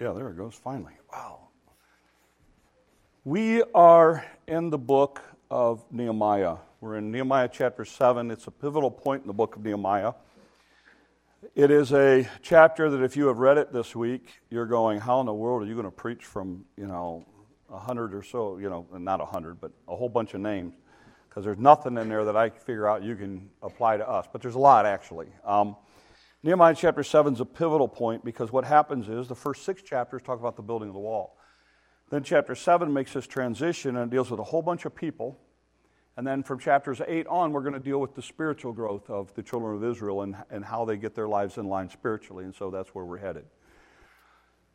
Yeah, there it goes, finally. Wow. We are in the book of Nehemiah. We're in Nehemiah chapter 7. It's a pivotal point in the book of Nehemiah. It is a chapter that if you have read it this week, you're going, How in the world are you going to preach from, you know, a hundred or so, you know, not a hundred, but a whole bunch of names? Because there's nothing in there that I figure out you can apply to us. But there's a lot, actually. Um, Nehemiah chapter 7 is a pivotal point because what happens is the first six chapters talk about the building of the wall. Then chapter 7 makes this transition and deals with a whole bunch of people. And then from chapters 8 on, we're going to deal with the spiritual growth of the children of Israel and, and how they get their lives in line spiritually. And so that's where we're headed.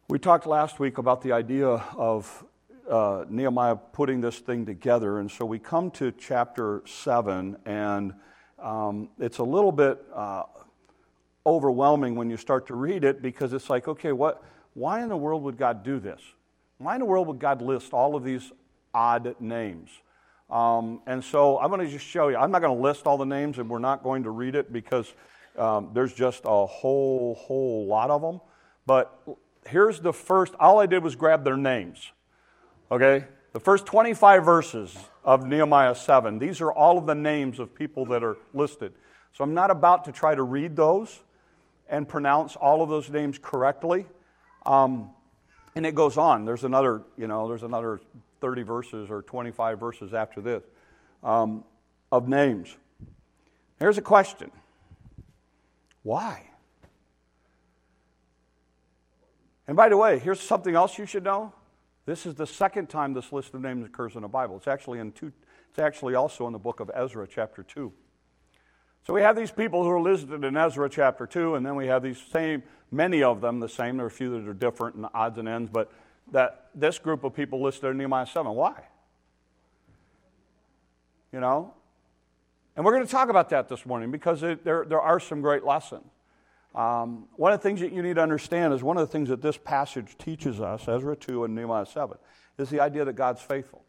We talked last week about the idea of uh, Nehemiah putting this thing together. And so we come to chapter 7, and um, it's a little bit. Uh, overwhelming when you start to read it because it's like, okay, what, why in the world would God do this? Why in the world would God list all of these odd names? Um, and so I'm going to just show you. I'm not going to list all the names, and we're not going to read it because um, there's just a whole, whole lot of them. But here's the first. All I did was grab their names. Okay? The first 25 verses of Nehemiah 7, these are all of the names of people that are listed. So I'm not about to try to read those and pronounce all of those names correctly. Um, and it goes on. There's another, you know, there's another 30 verses or 25 verses after this um, of names. Here's a question Why? And by the way, here's something else you should know. This is the second time this list of names occurs in the Bible. It's actually in two, it's actually also in the book of Ezra, chapter 2. So we have these people who are listed in Ezra chapter 2, and then we have these same, many of them the same. There are a few that are different in odds and ends, but that this group of people listed in Nehemiah 7. Why? You know? And we're going to talk about that this morning because it, there, there are some great lessons. Um, one of the things that you need to understand is one of the things that this passage teaches us, Ezra 2 and Nehemiah 7, is the idea that God's faithful.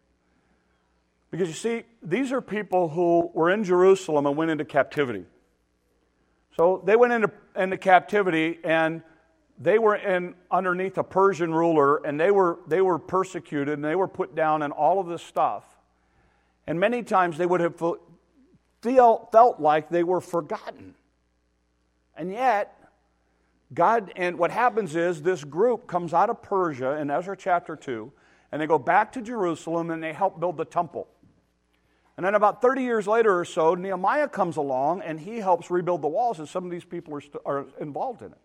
Because you see, these are people who were in Jerusalem and went into captivity. So they went into, into captivity and they were in, underneath a Persian ruler and they were, they were persecuted and they were put down and all of this stuff. And many times they would have feel, felt like they were forgotten. And yet, God, and what happens is this group comes out of Persia in Ezra chapter 2, and they go back to Jerusalem and they help build the temple. And then about 30 years later or so, Nehemiah comes along and he helps rebuild the walls, and some of these people are, st- are involved in it.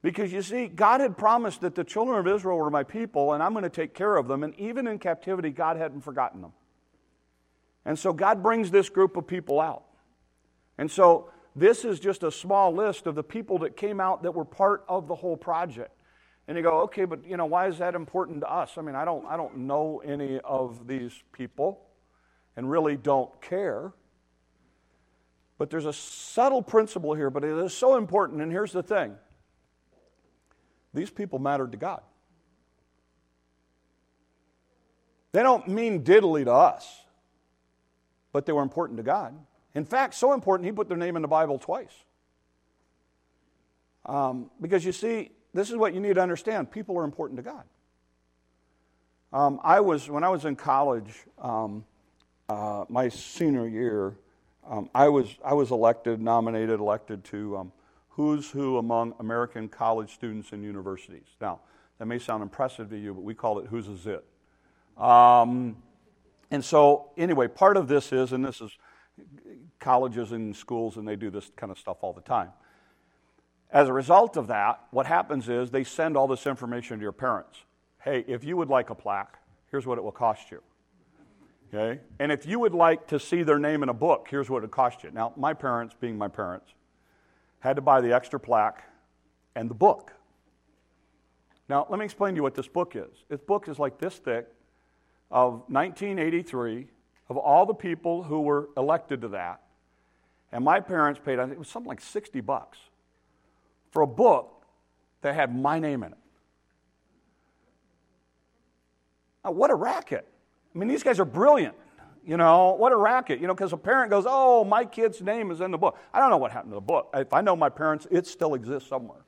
Because you see, God had promised that the children of Israel were my people, and I'm going to take care of them. And even in captivity, God hadn't forgotten them. And so God brings this group of people out. And so this is just a small list of the people that came out that were part of the whole project. And you go, okay, but you know, why is that important to us? I mean, I don't, I don't know any of these people and really don't care. But there's a subtle principle here, but it is so important. And here's the thing these people mattered to God. They don't mean diddly to us, but they were important to God. In fact, so important, He put their name in the Bible twice. Um, because you see, this is what you need to understand people are important to God. Um, I was, when I was in college, um, uh, my senior year, um, I, was, I was elected, nominated, elected to um, who's who among American college students and universities. Now, that may sound impressive to you, but we call it who's a Zit. Um, and so, anyway, part of this is, and this is colleges and schools, and they do this kind of stuff all the time. As a result of that, what happens is they send all this information to your parents. Hey, if you would like a plaque, here's what it will cost you. Okay? And if you would like to see their name in a book, here's what it cost you. Now, my parents, being my parents, had to buy the extra plaque and the book. Now, let me explain to you what this book is. This book is like this thick of 1983 of all the people who were elected to that. And my parents paid, I think it was something like 60 bucks for a book that had my name in it. Now, what a racket. I mean, these guys are brilliant. You know, what a racket. You know, because a parent goes, oh, my kid's name is in the book. I don't know what happened to the book. If I know my parents, it still exists somewhere.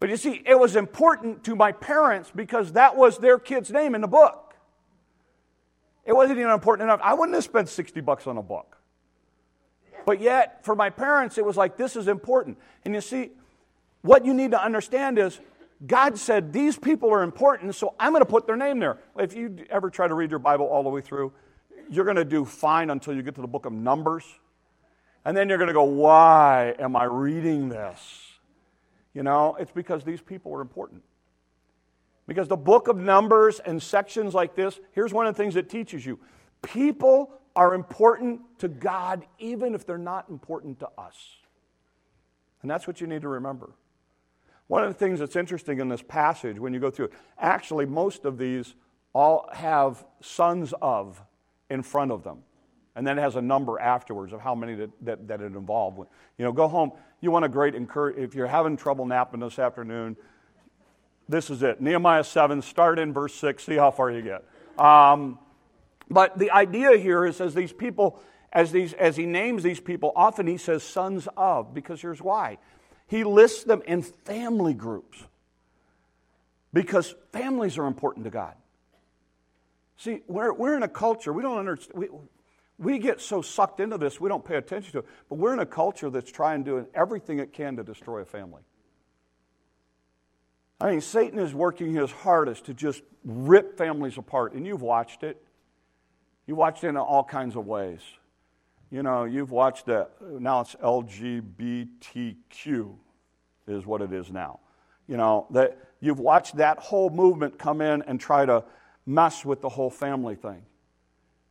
But you see, it was important to my parents because that was their kid's name in the book. It wasn't even important enough. I wouldn't have spent 60 bucks on a book. But yet, for my parents, it was like, this is important. And you see, what you need to understand is God said, these people are important, so I'm going to put their name there. If you ever try to read your Bible all the way through, you're going to do fine until you get to the book of Numbers. And then you're going to go, why am I reading this? You know, it's because these people are important. Because the book of Numbers and sections like this, here's one of the things it teaches you people are important to God even if they're not important to us. And that's what you need to remember. One of the things that's interesting in this passage when you go through it, actually, most of these all have sons of in front of them. And then it has a number afterwards of how many that, that, that it involved. You know, go home. You want a great encouragement. If you're having trouble napping this afternoon, this is it. Nehemiah 7, start in verse 6, see how far you get. Um, but the idea here is as these people, as, these, as he names these people, often he says sons of, because here's why. He lists them in family groups because families are important to God. See, we're, we're in a culture, we don't understand, we, we get so sucked into this, we don't pay attention to it. But we're in a culture that's trying to do everything it can to destroy a family. I mean, Satan is working his hardest to just rip families apart. And you've watched it. You've watched it in all kinds of ways. You know, you've watched that. Now it's LGBTQ, is what it is now. You know, that you've watched that whole movement come in and try to mess with the whole family thing.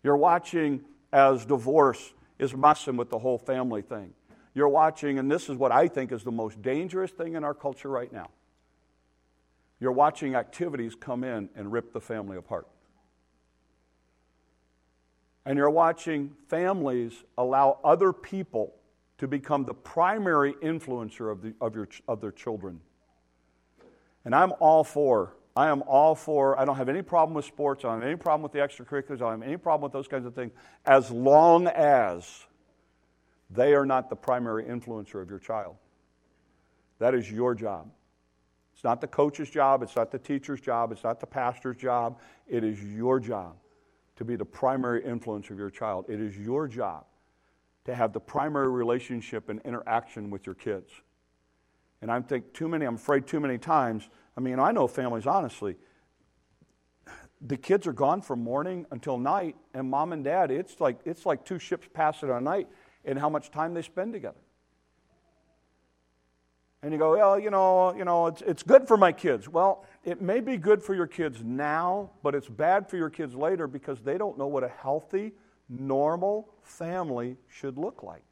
You're watching as divorce is messing with the whole family thing. You're watching, and this is what I think is the most dangerous thing in our culture right now. You're watching activities come in and rip the family apart. And you're watching families allow other people to become the primary influencer of, the, of, your, of their children. And I'm all for I am all for, I don't have any problem with sports, I don't have any problem with the extracurriculars, I don't have any problem with those kinds of things, as long as they are not the primary influencer of your child. That is your job. It's not the coach's job, it's not the teacher's job, it's not the pastor's job. It is your job to be the primary influence of your child. It is your job to have the primary relationship and interaction with your kids. And I think too many, I'm afraid too many times, I mean, I know families, honestly, the kids are gone from morning until night, and mom and dad, it's like, it's like two ships passing a night in how much time they spend together. And you go, well, you know, you know, it's, it's good for my kids. Well, it may be good for your kids now, but it's bad for your kids later because they don't know what a healthy, normal family should look like.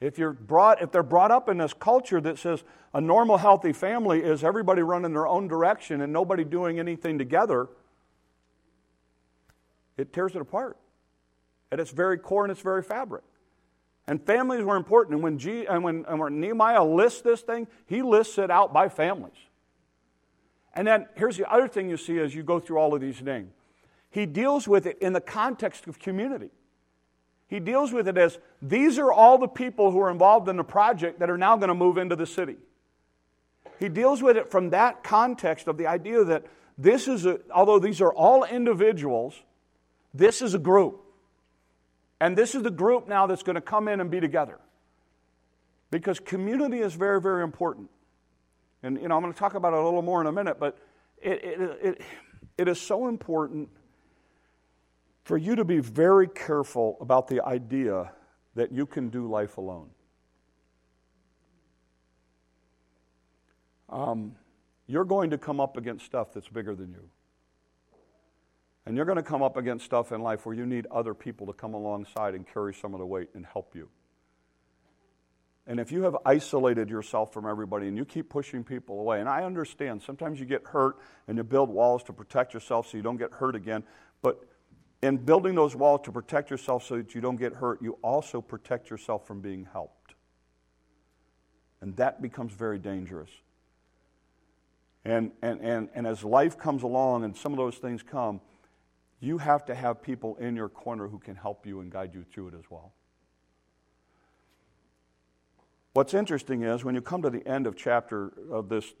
If, you're brought, if they're brought up in this culture that says a normal, healthy family is everybody running their own direction and nobody doing anything together, it tears it apart at its very core and its very fabric. And families were important. And when, G, and when, and when Nehemiah lists this thing, he lists it out by families. And then here's the other thing you see as you go through all of these names he deals with it in the context of community. He deals with it as these are all the people who are involved in the project that are now going to move into the city. He deals with it from that context of the idea that this is a, although these are all individuals, this is a group. And this is the group now that's going to come in and be together. Because community is very, very important. And, you know, I'm going to talk about it a little more in a minute, but it, it, it, it is so important for you to be very careful about the idea that you can do life alone. Um, you're going to come up against stuff that's bigger than you. And you're going to come up against stuff in life where you need other people to come alongside and carry some of the weight and help you. And if you have isolated yourself from everybody and you keep pushing people away, and I understand sometimes you get hurt and you build walls to protect yourself so you don't get hurt again, but in building those walls to protect yourself so that you don't get hurt, you also protect yourself from being helped. And that becomes very dangerous. And, and, and, and as life comes along and some of those things come, you have to have people in your corner who can help you and guide you through it as well. What's interesting is when you come to the end of chapter of this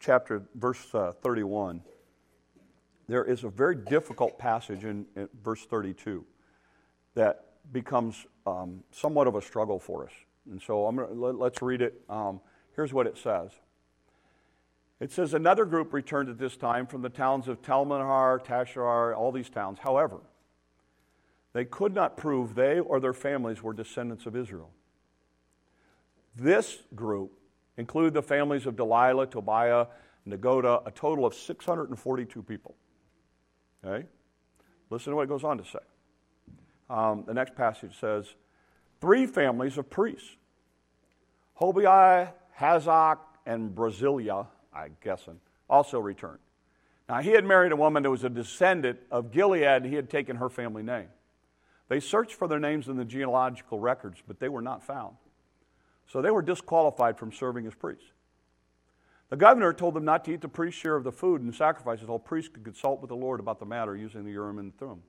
chapter, verse uh, 31, there is a very difficult passage in, in verse 32 that becomes um, somewhat of a struggle for us. And so I'm gonna, let, us read it. Um, here's what it says. It says, Another group returned at this time from the towns of Talmanhar, Tashar, all these towns. However, they could not prove they or their families were descendants of Israel. This group included the families of Delilah, Tobiah, Nagoda, a total of 642 people. Okay? Listen to what it goes on to say. Um, the next passage says, three families of priests Hobaiah, Hazak, and Brasilia, I guessing, also returned. Now, he had married a woman that was a descendant of Gilead. And he had taken her family name. They searched for their names in the genealogical records, but they were not found. So they were disqualified from serving as priests. The governor told them not to eat the priest's share of the food and sacrifices. All priests could consult with the Lord about the matter using the Urim and Thummim,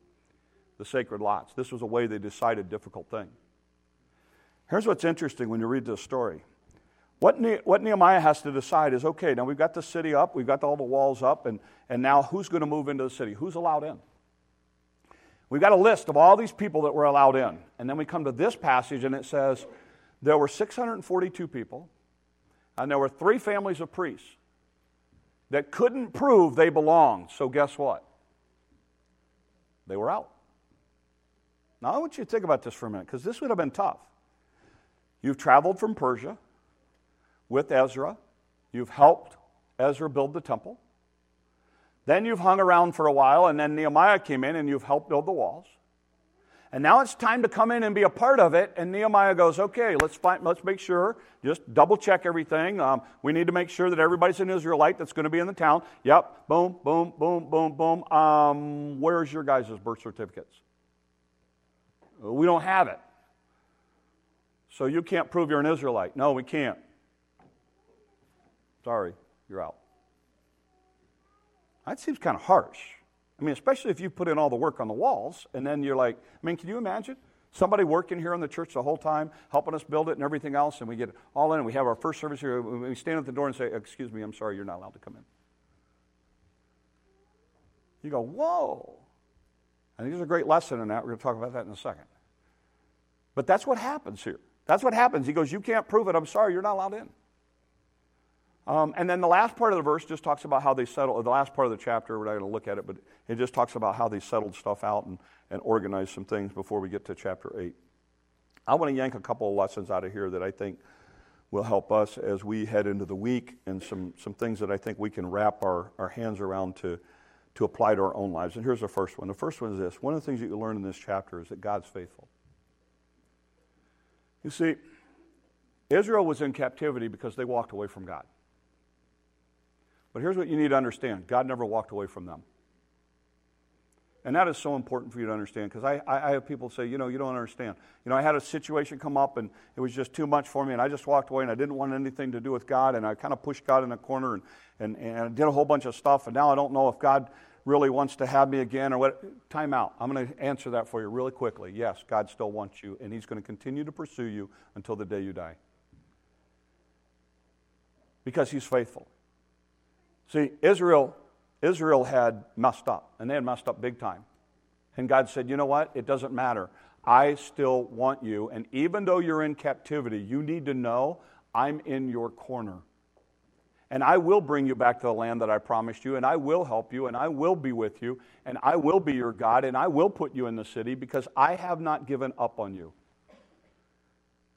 the sacred lots. This was a way they decided difficult things. Here's what's interesting when you read this story. What, ne- what Nehemiah has to decide is okay, now we've got the city up, we've got all the walls up, and, and now who's going to move into the city? Who's allowed in? We've got a list of all these people that were allowed in. And then we come to this passage, and it says there were 642 people, and there were three families of priests that couldn't prove they belonged. So, guess what? They were out. Now, I want you to think about this for a minute, because this would have been tough. You've traveled from Persia with Ezra. You've helped Ezra build the temple. Then you've hung around for a while, and then Nehemiah came in and you've helped build the walls. And now it's time to come in and be a part of it. And Nehemiah goes, okay, let's, find, let's make sure, just double check everything. Um, we need to make sure that everybody's an Israelite that's going to be in the town. Yep, boom, boom, boom, boom, boom. Um, where's your guys' birth certificates? We don't have it. So you can't prove you're an Israelite. No, we can't. Sorry, you're out. That seems kind of harsh. I mean, especially if you put in all the work on the walls and then you're like, I mean, can you imagine? Somebody working here in the church the whole time, helping us build it and everything else, and we get all in, and we have our first service here. We stand at the door and say, Excuse me, I'm sorry, you're not allowed to come in. You go, Whoa. I think there's a great lesson in that. We're going to talk about that in a second. But that's what happens here. That's what happens. He goes, You can't prove it. I'm sorry, you're not allowed in. Um, and then the last part of the verse just talks about how they settled, the last part of the chapter, we're not going to look at it, but it just talks about how they settled stuff out and, and organized some things before we get to chapter 8. I want to yank a couple of lessons out of here that I think will help us as we head into the week and some, some things that I think we can wrap our, our hands around to, to apply to our own lives. And here's the first one. The first one is this one of the things that you learn in this chapter is that God's faithful. You see, Israel was in captivity because they walked away from God. But here's what you need to understand God never walked away from them. And that is so important for you to understand because I, I, have people say, you know, you don't understand. You know, I had a situation come up and it was just too much for me and I just walked away and I didn't want anything to do with God and I kind of pushed God in a corner and, and, and I did a whole bunch of stuff and now I don't know if God really wants to have me again or what. Time out. I'm going to answer that for you really quickly. Yes, God still wants you and He's going to continue to pursue you until the day you die because He's faithful. See, Israel, Israel had messed up, and they had messed up big time. And God said, You know what? It doesn't matter. I still want you. And even though you're in captivity, you need to know I'm in your corner. And I will bring you back to the land that I promised you, and I will help you, and I will be with you, and I will be your God, and I will put you in the city because I have not given up on you.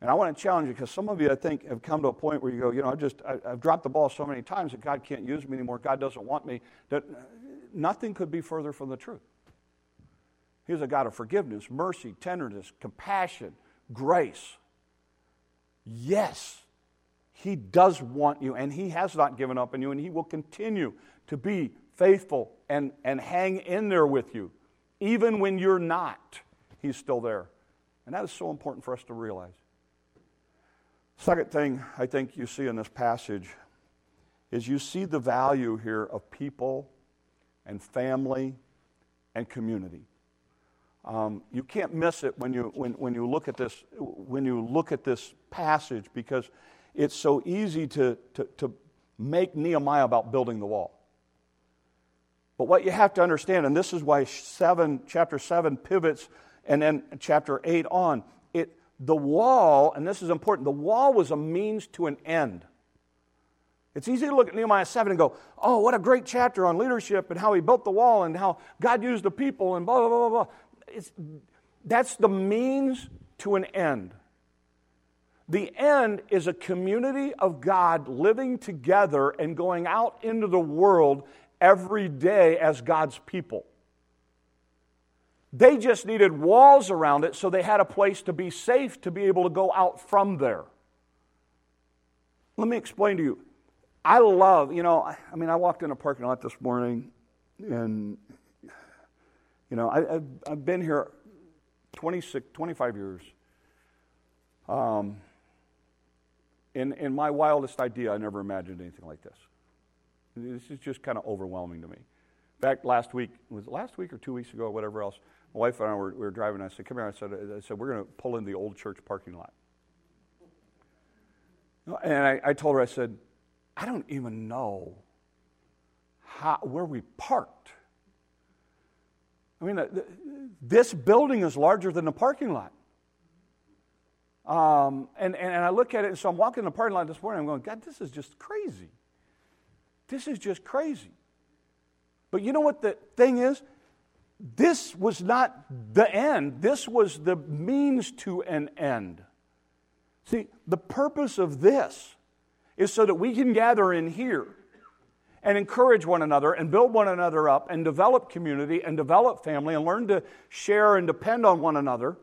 And I want to challenge you because some of you, I think, have come to a point where you go, you know, I just, I, have dropped the ball so many times that God can't use me anymore. God doesn't want me. That uh, nothing could be further from the truth. He's a God of forgiveness, mercy, tenderness, compassion, grace. Yes, He does want you, and He has not given up on you, and He will continue to be faithful and, and hang in there with you. Even when you're not, He's still there. And that is so important for us to realize. Second thing I think you see in this passage is you see the value here of people and family and community. Um, you can't miss it when you, when, when, you look at this, when you look at this passage because it's so easy to, to, to make Nehemiah about building the wall. But what you have to understand, and this is why seven, chapter 7 pivots and then chapter 8 on, the wall, and this is important, the wall was a means to an end. It's easy to look at Nehemiah 7 and go, oh, what a great chapter on leadership and how he built the wall and how God used the people and blah, blah, blah, blah. It's, that's the means to an end. The end is a community of God living together and going out into the world every day as God's people. They just needed walls around it so they had a place to be safe to be able to go out from there. Let me explain to you. I love, you know, I mean, I walked in a parking lot this morning and, you know, I, have been here 26, 25 years. Um, in, in my wildest idea, I never imagined anything like this. This is just kind of overwhelming to me. In fact, last week, was last week or two weeks ago, or whatever else, my wife and I were, we were driving, I said, Come here. I said, I said We're going to pull in the old church parking lot. And I, I told her, I said, I don't even know how, where we parked. I mean, this building is larger than the parking lot. Um, and, and, and I look at it, and so I'm walking in the parking lot this morning, I'm going, God, this is just crazy. This is just crazy. But you know what the thing is? This was not the end, this was the means to an end. See, the purpose of this is so that we can gather in here and encourage one another and build one another up and develop community and develop family and learn to share and depend on one another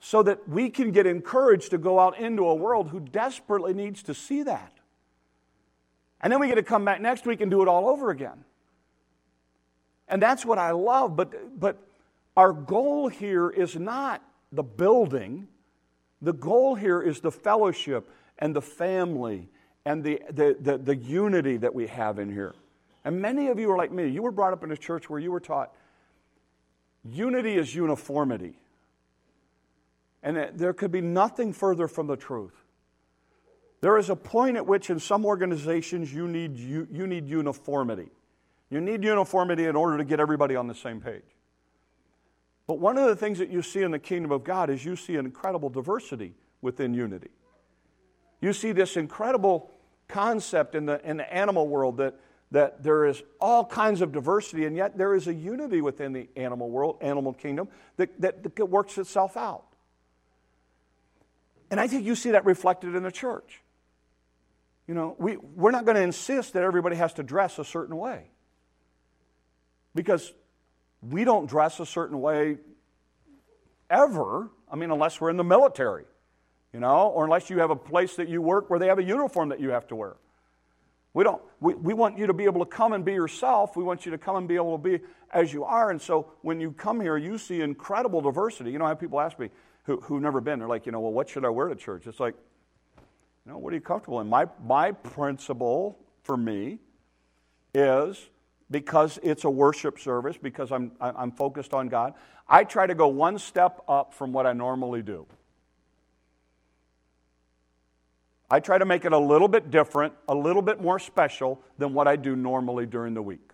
so that we can get encouraged to go out into a world who desperately needs to see that. And then we get to come back next week and do it all over again. And that's what I love. But, but our goal here is not the building, the goal here is the fellowship and the family and the, the, the, the, unity that we have in here. And many of you are like me. You were brought up in a church where you were taught unity is uniformity. And there could be nothing further from the truth. There is a point at which, in some organizations, you need, you, you need uniformity. You need uniformity in order to get everybody on the same page. But one of the things that you see in the kingdom of God is you see an incredible diversity within unity. You see this incredible concept in the, in the animal world that, that there is all kinds of diversity, and yet there is a unity within the animal world, animal kingdom, that, that, that works itself out. And I think you see that reflected in the church. You know, we, we're not going to insist that everybody has to dress a certain way. Because we don't dress a certain way ever. I mean, unless we're in the military, you know, or unless you have a place that you work where they have a uniform that you have to wear. We don't. We, we want you to be able to come and be yourself. We want you to come and be able to be as you are. And so when you come here, you see incredible diversity. You know, I have people ask me who, who've never been, they're like, you know, well, what should I wear to church? It's like, you know, what are you comfortable in? My, my principle for me is because it's a worship service, because I'm, I'm focused on God, I try to go one step up from what I normally do. I try to make it a little bit different, a little bit more special than what I do normally during the week.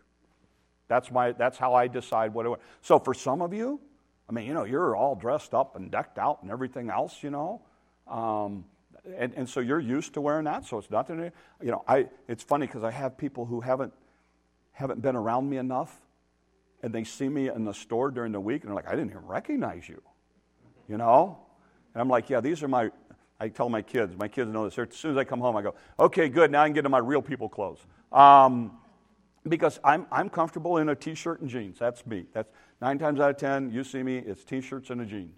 That's, my, that's how I decide what I want. So for some of you, I mean, you know, you're all dressed up and decked out and everything else, you know. Um, and, and so you're used to wearing that, so it's nothing. You know, I, it's funny because I have people who haven't, haven't been around me enough, and they see me in the store during the week, and they're like, I didn't even recognize you, you know? And I'm like, yeah, these are my, I tell my kids, my kids know this. As soon as I come home, I go, okay, good, now I can get to my real people clothes. Um, because I'm, I'm comfortable in a t shirt and jeans. That's me. That's nine times out of ten, you see me, it's t shirts and a jean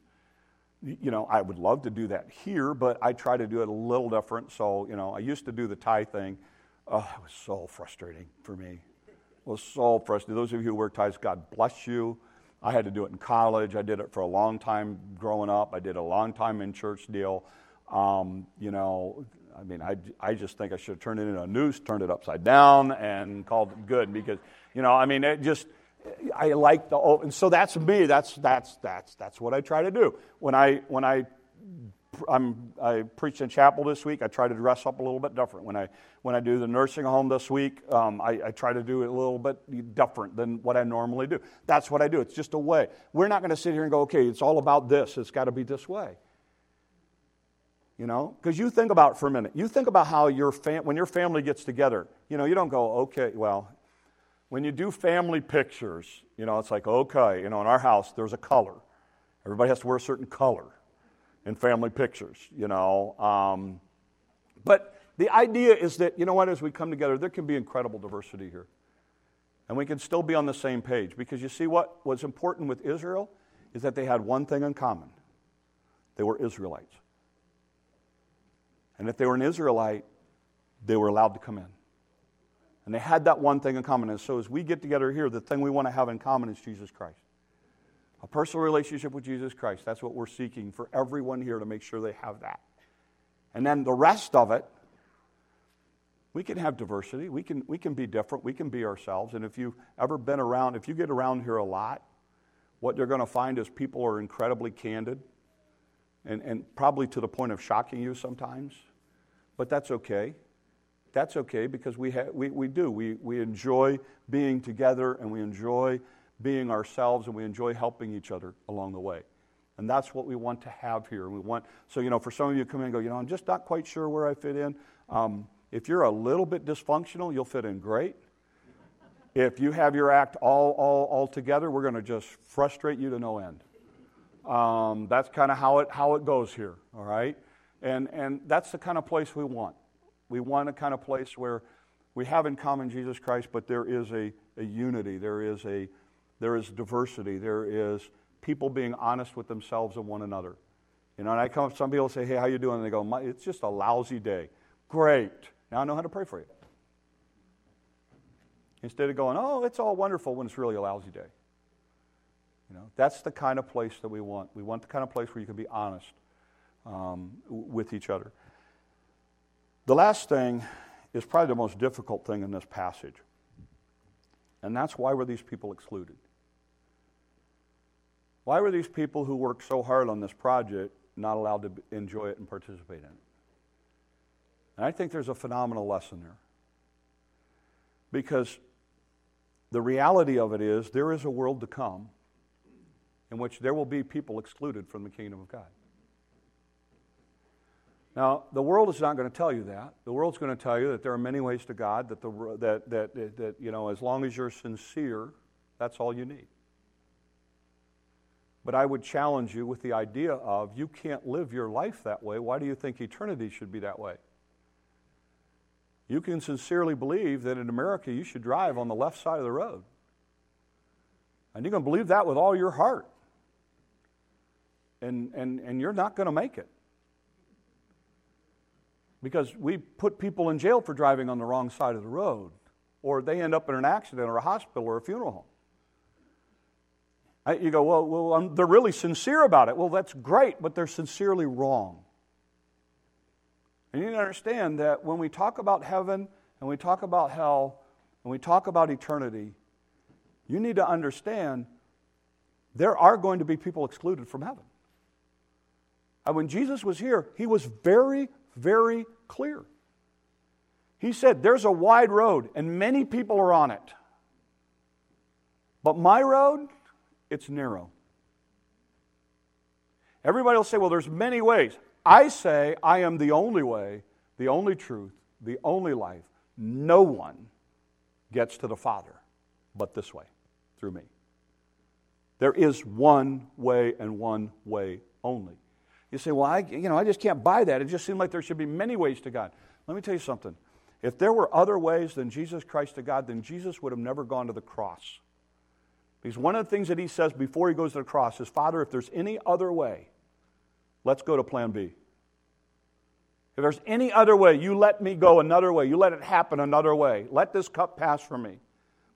you know, I would love to do that here, but I try to do it a little different. So, you know, I used to do the tie thing. Oh, it was so frustrating for me. Was so frustrating. Those of you who wear ties, God bless you. I had to do it in college. I did it for a long time growing up. I did a long time in church deal. Um, you know, I mean, I, I just think I should have turned it into a noose, turned it upside down, and called it good because, you know, I mean, it just – I like the oh, and so that's me. That's that's that's that's what I try to do when I when I I'm, I preached in chapel this week. I try to dress up a little bit different. When I, when I do the nursing home this week, um, I, I try to do it a little bit different than what I normally do. That's what I do. It's just a way. We're not going to sit here and go, okay, it's all about this. It's got to be this way. You know, because you think about it for a minute. You think about how your fam- when your family gets together. You know, you don't go, okay, well, when you do family pictures, you know, it's like, okay, you know, in our house, there's a color. Everybody has to wear a certain color in family pictures, you know. Um, but the idea is that, you know what, as we come together, there can be incredible diversity here. And we can still be on the same page. Because you see, what was important with Israel is that they had one thing in common they were Israelites. And if they were an Israelite, they were allowed to come in. And they had that one thing in common. And so as we get together here, the thing we want to have in common is Jesus Christ. A personal relationship with Jesus Christ. That's what we're seeking for everyone here to make sure they have that. And then the rest of it, we can have diversity. We can, we can be different. We can be ourselves. And if you've ever been around, if you get around here a lot, what you're going to find is people are incredibly candid and, and probably to the point of shocking you sometimes. But that's okay. That's okay because we, ha- we, we do. We, we enjoy being together and we enjoy being ourselves and we enjoy helping each other along the way. And that's what we want to have here. We want, so, you know, for some of you come in and go, you know, I'm just not quite sure where I fit in. Um, if you're a little bit dysfunctional, you'll fit in great. If you have your act all, all, all together, we're going to just frustrate you to no end. Um, that's kind of how it, how it goes here, all right? And, and that's the kind of place we want. We want a kind of place where we have in common Jesus Christ, but there is a, a unity, there is, a, there is diversity, there is people being honest with themselves and one another. You know, and I come up, some people say, hey, how you doing? And they go, it's just a lousy day. Great. Now I know how to pray for you. Instead of going, oh, it's all wonderful when it's really a lousy day. You know, that's the kind of place that we want. We want the kind of place where you can be honest um, with each other. The last thing is probably the most difficult thing in this passage, and that's why were these people excluded? Why were these people who worked so hard on this project not allowed to enjoy it and participate in it? And I think there's a phenomenal lesson there. Because the reality of it is, there is a world to come in which there will be people excluded from the kingdom of God. Now, the world is not going to tell you that. The world's going to tell you that there are many ways to God, that, the, that, that, that, that, you know, as long as you're sincere, that's all you need. But I would challenge you with the idea of you can't live your life that way. Why do you think eternity should be that way? You can sincerely believe that in America you should drive on the left side of the road. And you can believe that with all your heart. And, and, and you're not going to make it because we put people in jail for driving on the wrong side of the road, or they end up in an accident or a hospital or a funeral home. You go, well, well um, they're really sincere about it. Well, that's great, but they're sincerely wrong. And you need to understand that when we talk about heaven and we talk about hell and we talk about eternity, you need to understand there are going to be people excluded from heaven. And when Jesus was here, he was very, very clear. He said, There's a wide road, and many people are on it. But my road, it's narrow. Everybody will say, Well, there's many ways. I say, I am the only way, the only truth, the only life. No one gets to the Father but this way, through me. There is one way and one way only. You say, well, I, you know, I just can't buy that. It just seems like there should be many ways to God. Let me tell you something. If there were other ways than Jesus Christ to God, then Jesus would have never gone to the cross. Because one of the things that he says before he goes to the cross is, Father, if there's any other way, let's go to plan B. If there's any other way, you let me go another way. You let it happen another way. Let this cup pass from me.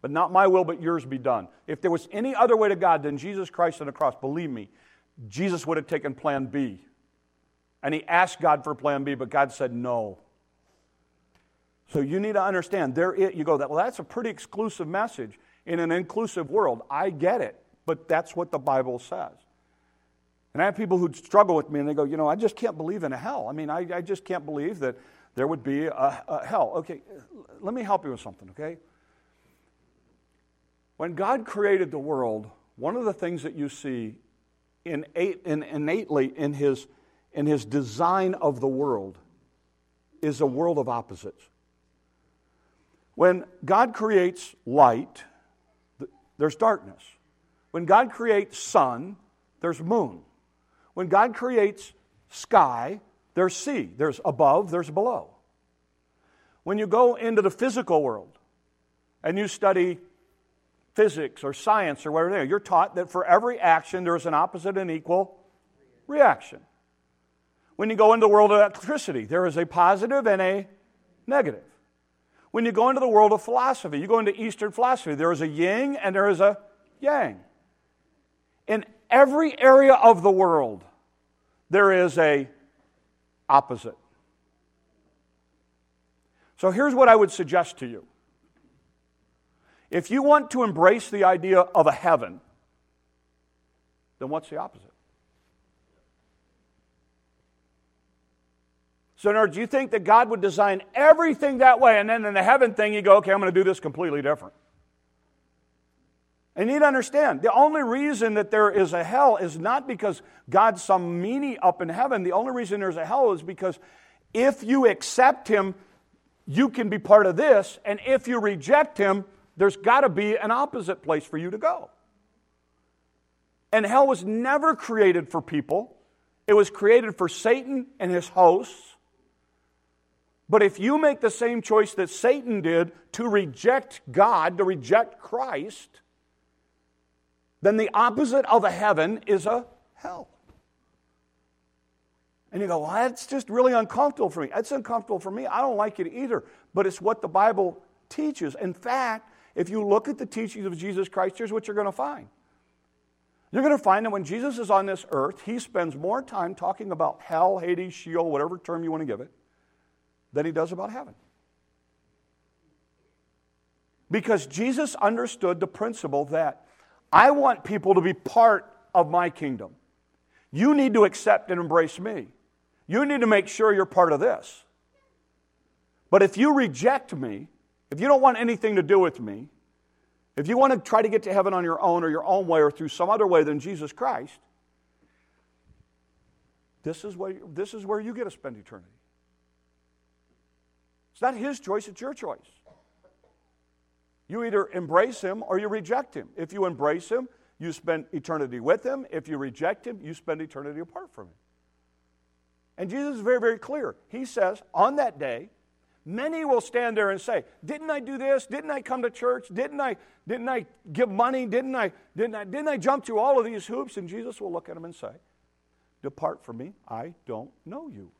But not my will, but yours be done. If there was any other way to God than Jesus Christ on the cross, believe me, Jesus would have taken plan B. And he asked God for plan B, but God said no. So you need to understand, there is, you go, that well, that's a pretty exclusive message in an inclusive world. I get it, but that's what the Bible says. And I have people who struggle with me and they go, you know, I just can't believe in a hell. I mean, I, I just can't believe that there would be a, a hell. Okay, let me help you with something, okay? When God created the world, one of the things that you see innate, in, innately in his, in his design of the world is a world of opposites. When God creates light, there's darkness. When God creates sun, there's moon. When God creates sky, there's sea. There's above, there's below. When you go into the physical world and you study physics or science or whatever, you're taught that for every action there is an opposite and equal reaction. When you go into the world of electricity, there is a positive and a negative. When you go into the world of philosophy, you go into Eastern philosophy, there is a yin and there is a yang. In every area of the world, there is a opposite. So here's what I would suggest to you. If you want to embrace the idea of a heaven, then what's the opposite? So, in do you think that God would design everything that way, and then in the heaven thing, you go, okay, I'm going to do this completely different? And you need to understand the only reason that there is a hell is not because God's some meanie up in heaven. The only reason there's a hell is because if you accept Him, you can be part of this, and if you reject Him, there's got to be an opposite place for you to go. And hell was never created for people, it was created for Satan and his hosts but if you make the same choice that Satan did to reject God, to reject Christ, then the opposite of a heaven is a hell. And you go, well, that's just really uncomfortable for me. That's uncomfortable for me. I don't like it either. But it's what the Bible teaches. In fact, if you look at the teachings of Jesus Christ, here's what you're going to find. You're going to find that when Jesus is on this earth, he spends more time talking about hell, Hades, Sheol, whatever term you want to give it, than he does about heaven. Because Jesus understood the principle that I want people to be part of my kingdom. You need to accept and embrace me. You need to make sure you're part of this. But if you reject me, if you don't want anything to do with me, if you want to try to get to heaven on your own or your own way or through some other way than Jesus Christ, this is where, this is where you get to spend eternity. It's not his choice, it's your choice. You either embrace him or you reject him. If you embrace him, you spend eternity with him. If you reject him, you spend eternity apart from him. And Jesus is very, very clear. He says, on that day, many will stand there and say, Didn't I do this? Didn't I come to church? Didn't I, didn't I give money? Didn't I, didn't, I, didn't I jump through all of these hoops? And Jesus will look at them and say, Depart from me, I don't know you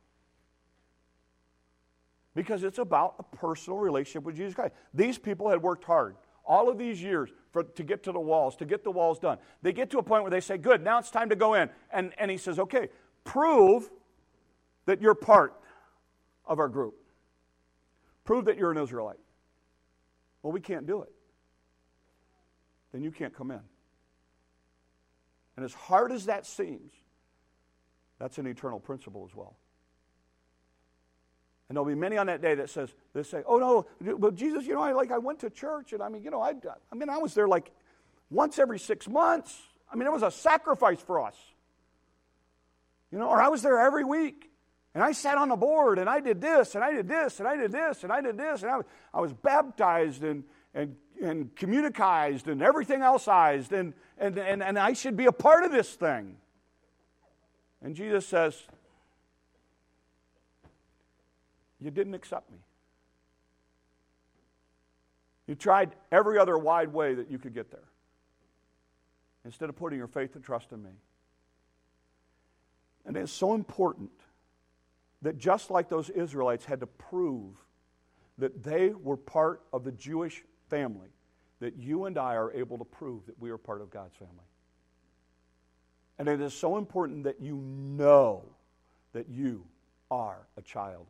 because it's about a personal relationship with Jesus Christ. These people had worked hard all of these years for, to get to the walls, to get the walls done. They get to a point where they say, Good, now it's time to go in. And, and he says, Okay, prove that you're part of our group. Prove that you're an Israelite. Well, we can't do it. Then you can't come in. And as hard as that seems, that's an eternal principle as well. And there'll be many on that day that says they say, "Oh no, but Jesus, you know, I like I went to church, and I mean, you know, I, I mean, I was there like once every six months. I mean, it was a sacrifice for us, you know, or I was there every week, and I sat on the board, and I did this, and I did this, and I did this, and I did this, and I was, I was baptized and and and communicized and everything elseized, and and and and I should be a part of this thing." And Jesus says, you didn't accept me. You tried every other wide way that you could get there instead of putting your faith and trust in me. And it's so important that just like those Israelites had to prove that they were part of the Jewish family, that you and I are able to prove that we are part of God's family. And it is so important that you know that you are a child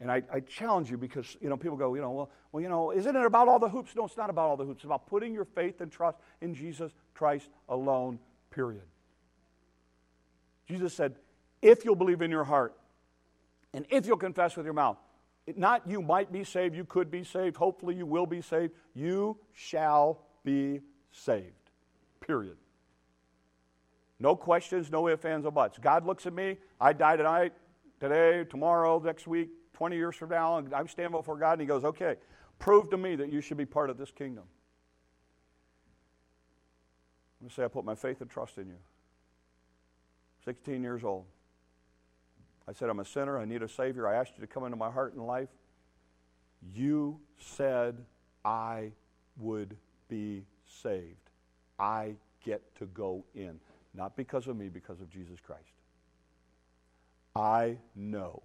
and I, I, challenge you because, you know, people go, you know, well, well, you know, isn't it about all the hoops? No, it's not about all the hoops. It's about putting your faith and trust in Jesus Christ alone, period. Jesus said, if you'll believe in your heart and if you'll confess with your mouth, it, not you might be saved, you could be saved, hopefully you will be saved, you shall be saved. Period. No questions, no ifs, ands, or buts. God looks at me, I die tonight, today, tomorrow, next week, 20 years from now, and I stand before God and He goes, okay, prove to me that you should be part of this kingdom. I'm going to say, I put my faith and trust in you. 16 years old. I said, I'm a sinner. I need a Savior. I asked you to come into my heart and life. You said I would be saved. I get to go in. Not because of me, because of Jesus Christ. I know.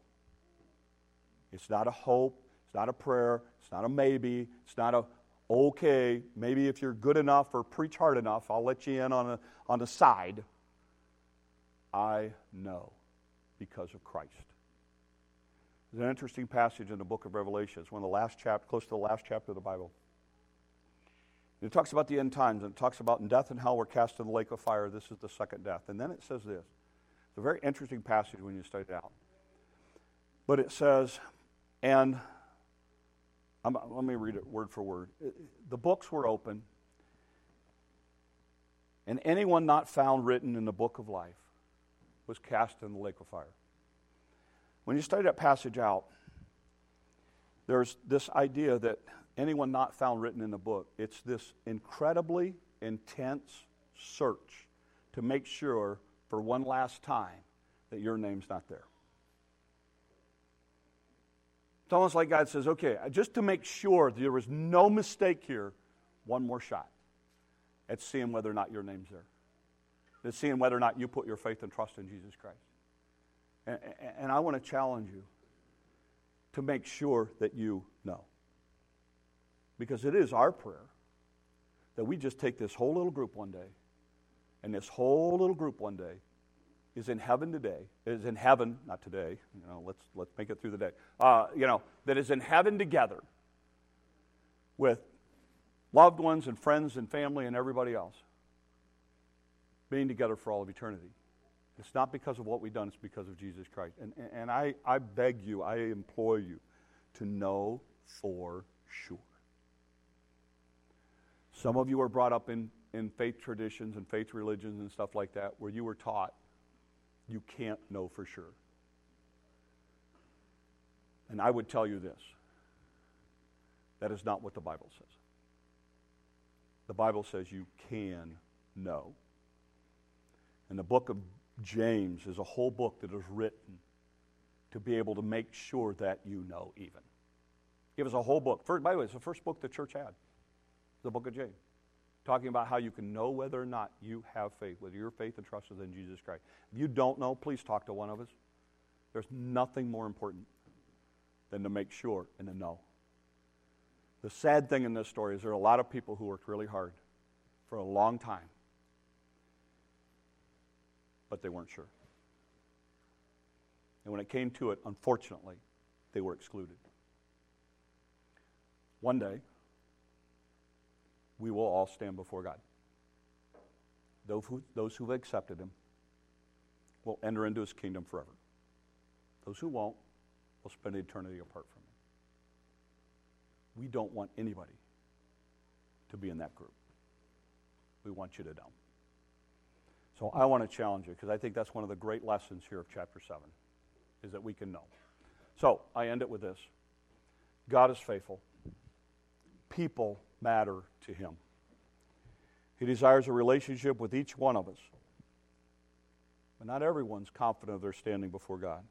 It's not a hope. It's not a prayer. It's not a maybe. It's not a okay. Maybe if you're good enough or preach hard enough, I'll let you in on, a, on the side. I know because of Christ. There's an interesting passage in the book of Revelation. It's one of the last chapter, close to the last chapter of the Bible. And it talks about the end times, and it talks about in death and hell were cast in the lake of fire. This is the second death. And then it says this. It's a very interesting passage when you study it out. But it says, and I'm, let me read it word for word. The books were open, and anyone not found written in the book of life was cast in the lake of fire. When you study that passage out, there's this idea that anyone not found written in the book, it's this incredibly intense search to make sure for one last time that your name's not there. It's almost like God says, okay, uh, just to make sure there was no mistake here, one more shot at seeing whether or not your name's there to seeing whether or not you put your faith and trust in Jesus Christ. And, and I want to challenge you to make sure that you know. Because it is our prayer that we just take this whole little group one day, and this whole little group one day is in heaven today, is in heaven, not today, you know, let's, let's make it through the day, uh, you know, that is in heaven together with loved ones and friends and family and everybody else being together for all of eternity. It's not because of what we've done, it's because of Jesus Christ. And, and I, I beg you, I implore you to know for sure. Some of you are brought up in, in faith traditions and faith religions and stuff like that where you were taught you can't know for sure. And I would tell you this that is not what the Bible says. The Bible says you can know. And the book of James is a whole book that is written to be able to make sure that you know, even. It was a whole book. First, by the way, it's the first book the church had, the book of James, talking about how you can know whether or not you have faith, whether your faith and trust is in Jesus Christ. If you don't know, please talk to one of us. There's nothing more important than to make sure and to know. The sad thing in this story is there are a lot of people who worked really hard for a long time but they weren't sure. And when it came to it, unfortunately, they were excluded. One day, we will all stand before God. Those, who, those who've accepted Him will enter into His kingdom forever. Those who won't will spend eternity apart from Him. We don't want anybody to be in that group. We want you to know. So I want to challenge you because I think that's one of the great lessons here of chapter 7 is that we can know. So I end it with this God is faithful, people matter to him. He desires a relationship with each one of us. But not everyone's confident of their standing before God.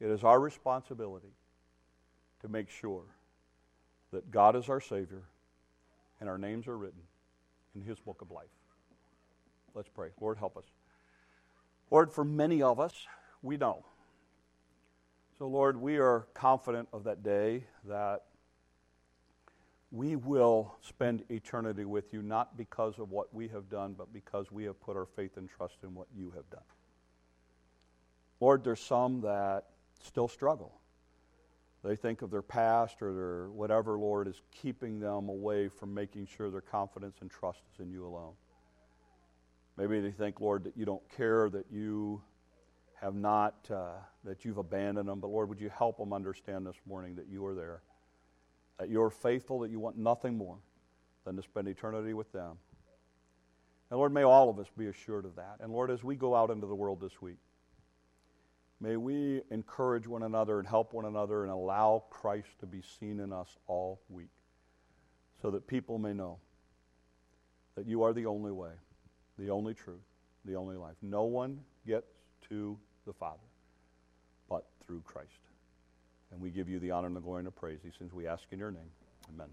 It is our responsibility to make sure that God is our Savior and our names are written in His book of life. Let's pray. Lord, help us. Lord, for many of us, we know. So, Lord, we are confident of that day that we will spend eternity with you, not because of what we have done, but because we have put our faith and trust in what you have done. Lord, there's some that still struggle. They think of their past or their whatever, Lord, is keeping them away from making sure their confidence and trust is in you alone. Maybe they think, Lord, that you don't care, that you have not, uh, that you've abandoned them. But Lord, would you help them understand this morning that you are there, that you're faithful, that you want nothing more than to spend eternity with them. And Lord, may all of us be assured of that. And Lord, as we go out into the world this week, may we encourage one another and help one another and allow Christ to be seen in us all week so that people may know that you are the only way, the only truth, the only life. No one gets to the Father but through Christ. And we give you the honor and the glory and the praise, these things we ask in your name. Amen.